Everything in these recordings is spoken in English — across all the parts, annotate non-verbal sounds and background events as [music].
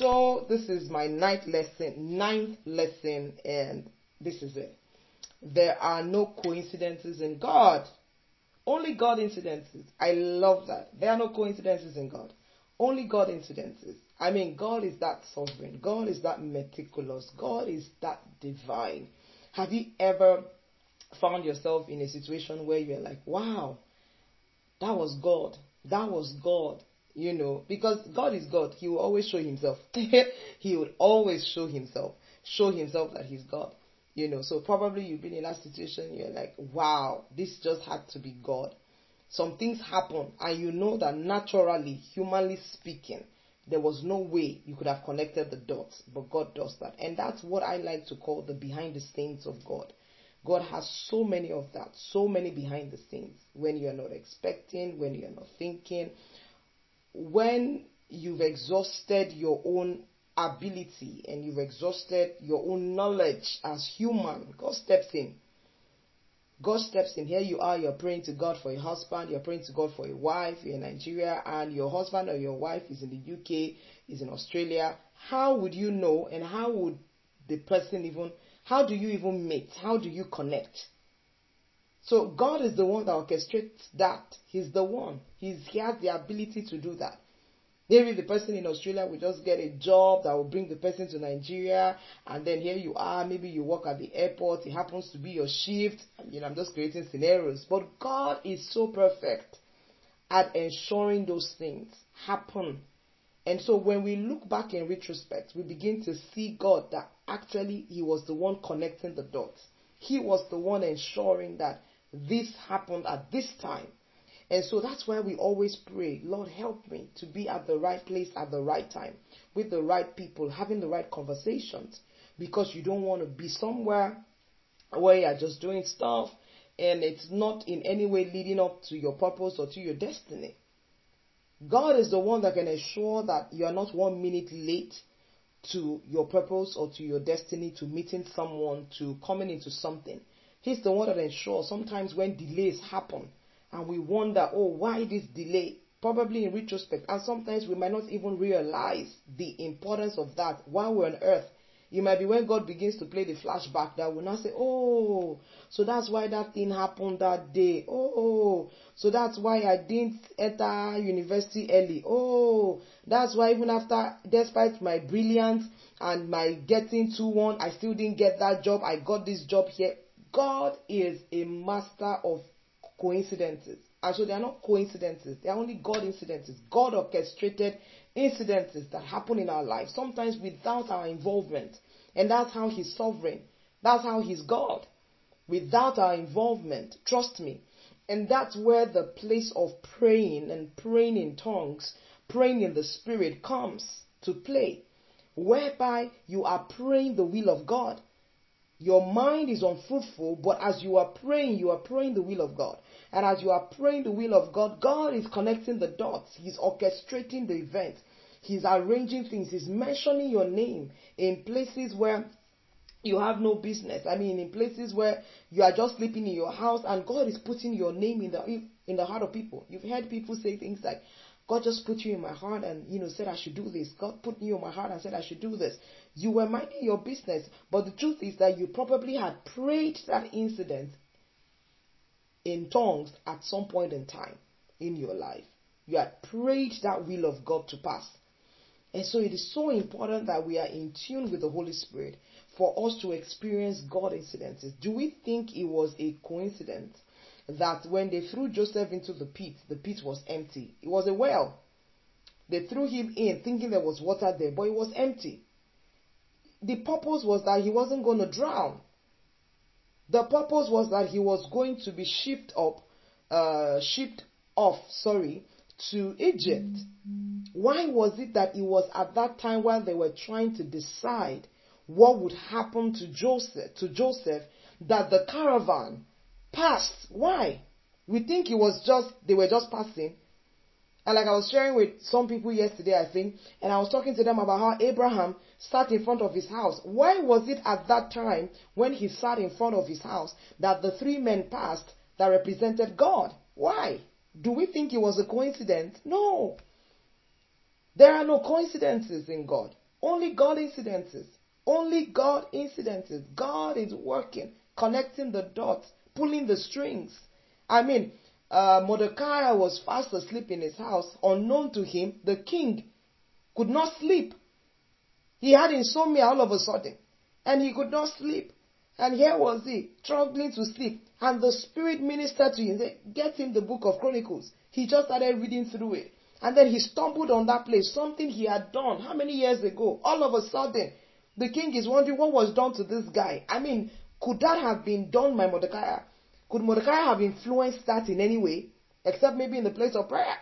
So this is my ninth lesson, ninth lesson, and this is it. There are no coincidences in God. Only God incidences. I love that. There are no coincidences in God. Only God incidences. I mean, God is that sovereign. God is that meticulous. God is that divine. Have you ever found yourself in a situation where you're like, wow, that was God. That was God. You know, because God is God. He will always show himself. [laughs] he will always show himself. Show himself that he's God. You know, so probably you've been in that situation, you're like, wow, this just had to be God. Some things happen, and you know that naturally, humanly speaking, there was no way you could have connected the dots, but God does that. And that's what I like to call the behind the scenes of God. God has so many of that, so many behind the scenes when you're not expecting, when you're not thinking, when you've exhausted your own ability and you've exhausted your own knowledge as human, God steps in. God steps in. Here you are, you're praying to God for a husband, you're praying to God for a wife, you're in Nigeria, and your husband or your wife is in the UK, is in Australia. How would you know and how would the person even, how do you even meet? How do you connect? So God is the one that orchestrates that. He's the one. He's, he has the ability to do that. Maybe the person in Australia will just get a job that will bring the person to Nigeria, and then here you are. Maybe you work at the airport. It happens to be your shift. You know, I'm just creating scenarios. But God is so perfect at ensuring those things happen. And so when we look back in retrospect, we begin to see God that actually He was the one connecting the dots. He was the one ensuring that this happened at this time. And so that's why we always pray, Lord, help me to be at the right place at the right time with the right people, having the right conversations. Because you don't want to be somewhere where you're just doing stuff and it's not in any way leading up to your purpose or to your destiny. God is the one that can ensure that you are not one minute late to your purpose or to your destiny, to meeting someone, to coming into something. He's the one that ensures sometimes when delays happen, and we wonder, oh, why this delay? Probably in retrospect, and sometimes we might not even realize the importance of that while we're on earth. It might be when God begins to play the flashback that will now say, Oh, so that's why that thing happened that day. Oh, so that's why I didn't enter university early. Oh, that's why even after, despite my brilliance and my getting 2 1, I still didn't get that job. I got this job here. God is a master of coincidences. And so they are not coincidences, they are only God incidences, God orchestrated incidences that happen in our lives, sometimes without our involvement. And that's how He's sovereign. That's how He's God. Without our involvement, trust me. And that's where the place of praying and praying in tongues, praying in the Spirit comes to play, whereby you are praying the will of God. Your mind is unfruitful, but as you are praying, you are praying the will of God. And as you are praying the will of God, God is connecting the dots. He's orchestrating the event. He's arranging things. He's mentioning your name in places where you have no business. I mean, in places where you are just sleeping in your house and God is putting your name in the in the heart of people. You've heard people say things like, God just put you in my heart and you know said I should do this. God put you in my heart and said I should do this. You were minding your business, but the truth is that you probably had prayed that incident in tongues at some point in time in your life. You had prayed that will of God to pass. And so it is so important that we are in tune with the Holy Spirit for us to experience God incidences. Do we think it was a coincidence that when they threw Joseph into the pit, the pit was empty? It was a well. They threw him in thinking there was water there, but it was empty. The purpose was that he wasn't going to drown. The purpose was that he was going to be shipped up, uh, shipped off, sorry, to Egypt. Why was it that it was at that time while they were trying to decide what would happen to Joseph, to Joseph, that the caravan passed? Why? We think it was just, they were just passing. And like I was sharing with some people yesterday, I think, and I was talking to them about how Abraham sat in front of his house. Why was it at that time when he sat in front of his house that the three men passed that represented God? Why? Do we think it was a coincidence? No. There are no coincidences in God. Only God incidences. Only God incidences. God is working, connecting the dots, pulling the strings. I mean, uh, Mordecai was fast asleep in his house. Unknown to him, the king could not sleep. He had insomnia all of a sudden, and he could not sleep. And here was he, struggling to sleep. And the Spirit ministered to him, said, Get him the book of Chronicles. He just started reading through it. And then he stumbled on that place, something he had done how many years ago. All of a sudden, the king is wondering what was done to this guy. I mean, could that have been done by Mordecai? Could Mordecai have influenced that in any way, except maybe in the place of prayer?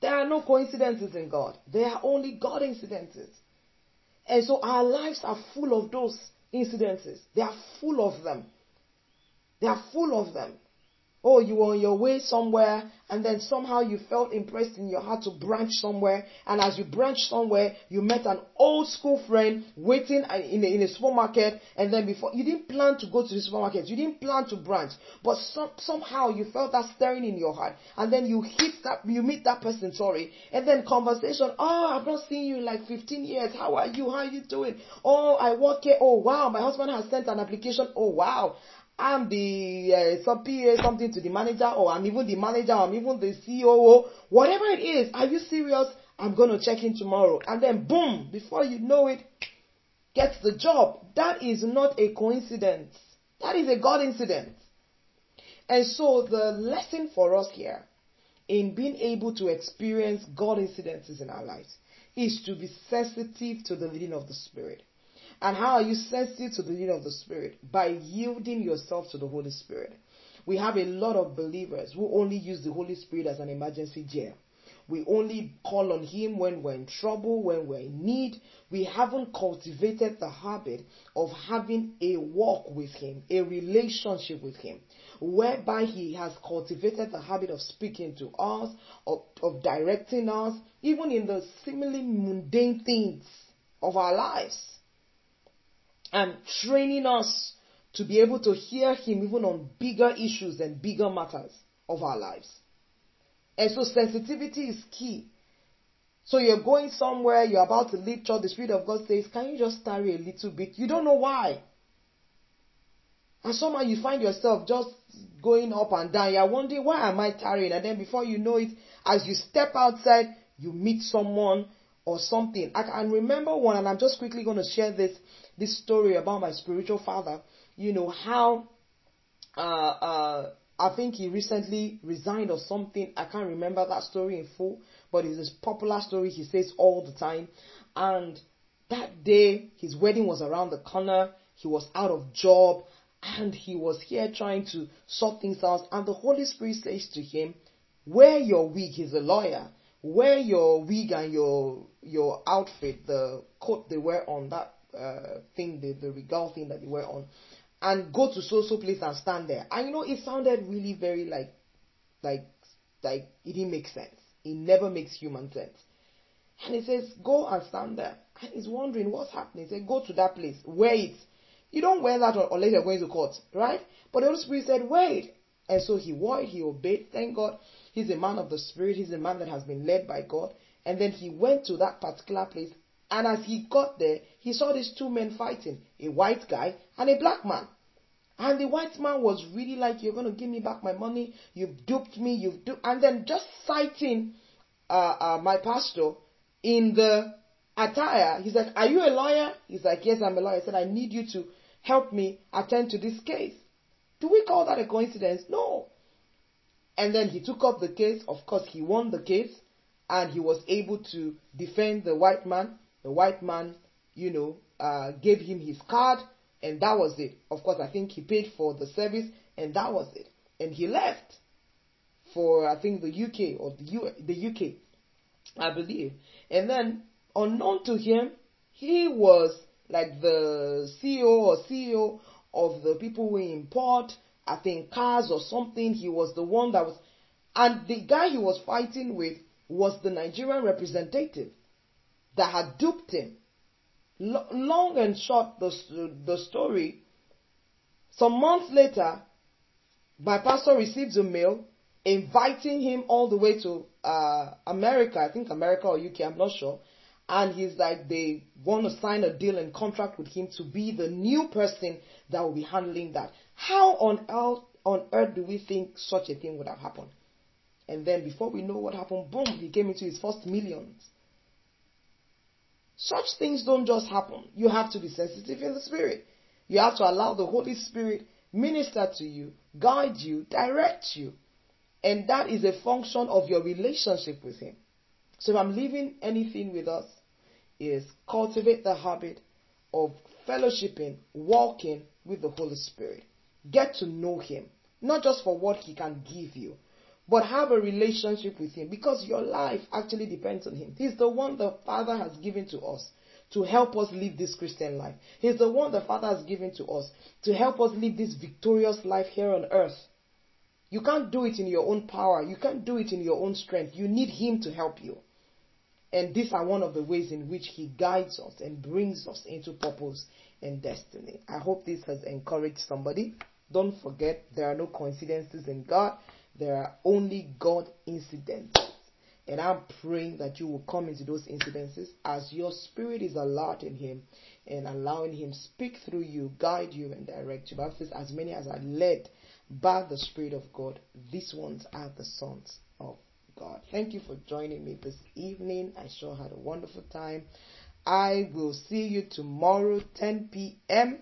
There are no coincidences in God. There are only God incidences. And so our lives are full of those incidences. They are full of them. They are full of them. Oh, you were on your way somewhere and then somehow you felt impressed in your heart to branch somewhere. And as you branched somewhere, you met an old school friend waiting in a, in a supermarket. And then before, you didn't plan to go to the supermarket. You didn't plan to branch. But some, somehow you felt that stirring in your heart. And then you hit that, you meet that person, sorry. And then conversation. Oh, I've not seen you in like 15 years. How are you? How are you doing? Oh, I work here. Oh, wow. My husband has sent an application. Oh, wow. I'm the uh, sub PA something to the manager, or I'm even the manager, or I'm even the COO, whatever it is. Are you serious? I'm going to check in tomorrow. And then boom, before you know it, gets the job. That is not a coincidence. That is a God incident. And so the lesson for us here in being able to experience God incidences in our lives is to be sensitive to the leading of the Spirit. And how are you sensitive to the leading of the Spirit? By yielding yourself to the Holy Spirit. We have a lot of believers who only use the Holy Spirit as an emergency jail. We only call on Him when we're in trouble, when we're in need. We haven't cultivated the habit of having a walk with Him, a relationship with Him, whereby He has cultivated the habit of speaking to us, of, of directing us, even in the seemingly mundane things of our lives and training us to be able to hear Him even on bigger issues and bigger matters of our lives. And so sensitivity is key. So you're going somewhere, you're about to leave church, the Spirit of God says, Can you just tarry a little bit? You don't know why. And somehow you find yourself just going up and down. You're wondering, why am I tarrying? And then before you know it, as you step outside, you meet someone or something. I can remember one, and I'm just quickly going to share this this story about my spiritual father. You know how uh, uh, I think he recently resigned or something. I can't remember that story in full, but it's this popular story he says all the time. And that day, his wedding was around the corner. He was out of job and he was here trying to sort things out. And the Holy Spirit says to him, Wear your wig. He's a lawyer. Wear your wig and your your outfit, the coat they wear on that uh, thing, the, the regal thing that they wear on, and go to so so place and stand there. And you know, it sounded really very like, like, like it didn't make sense. It never makes human sense. And he says, go and stand there. And he's wondering what's happening. He said, go to that place, wear it. You don't wear that unless you're going to court, right? But the Holy Spirit said, wait. And so he wore it, he obeyed. Thank God. He's a man of the Spirit. He's a man that has been led by God. And then he went to that particular place and as he got there, he saw these two men fighting a white guy and a black man. And the white man was really like, You're going to give me back my money. You've duped me. You've duped. And then just sighting uh, uh, my pastor in the attire, he's like, Are you a lawyer? He's like, Yes, I'm a lawyer. I said, I need you to help me attend to this case. Do we call that a coincidence? No. And then he took up the case. Of course, he won the case and he was able to defend the white man the white man, you know, uh, gave him his card, and that was it. Of course, I think he paid for the service, and that was it. And he left for I think the UK or the U, the UK, I believe. And then, unknown to him, he was like the CEO or CEO of the people who import, I think cars or something. He was the one that was, and the guy he was fighting with was the Nigerian representative that had duped him. L- long and short, the, the story, some months later, my pastor receives a mail inviting him all the way to uh, America, I think America or UK, I'm not sure. And he's like they want to sign a deal and contract with him to be the new person that will be handling that. How on earth on earth do we think such a thing would have happened? And then before we know what happened, boom, he came into his first millions. Such things don't just happen. You have to be sensitive in the spirit. You have to allow the Holy Spirit minister to you, guide you, direct you. And that is a function of your relationship with Him. So if I'm leaving anything with us, is cultivate the habit of fellowshipping, walking with the Holy Spirit. Get to know Him, not just for what He can give you, but have a relationship with Him because your life actually depends on Him. He's the one the Father has given to us to help us live this Christian life. He's the one the Father has given to us to help us live this victorious life here on earth. You can't do it in your own power. You can't do it in your own strength. You need Him to help you. And these are one of the ways in which He guides us and brings us into purpose and destiny. I hope this has encouraged somebody. Don't forget, there are no coincidences in God, there are only God incidents. And I'm praying that you will come into those incidences as your spirit is alert in Him and allowing Him speak through you, guide you, and direct you. Bible says, as many as are led by the Spirit of God, these ones are the sons of God. Thank you for joining me this evening. I sure had a wonderful time. I will see you tomorrow, 10 p.m.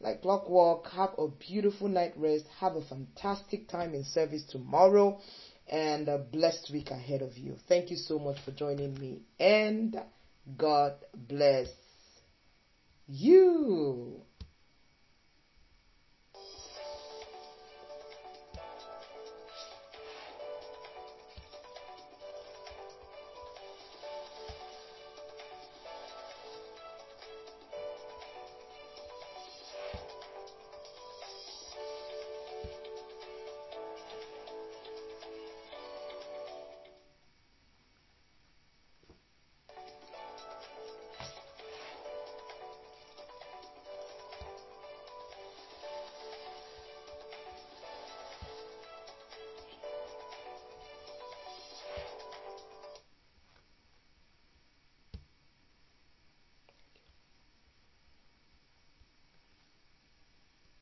Like clockwork. Have a beautiful night rest. Have a fantastic time in service tomorrow and a blessed week ahead of you. Thank you so much for joining me and God bless you.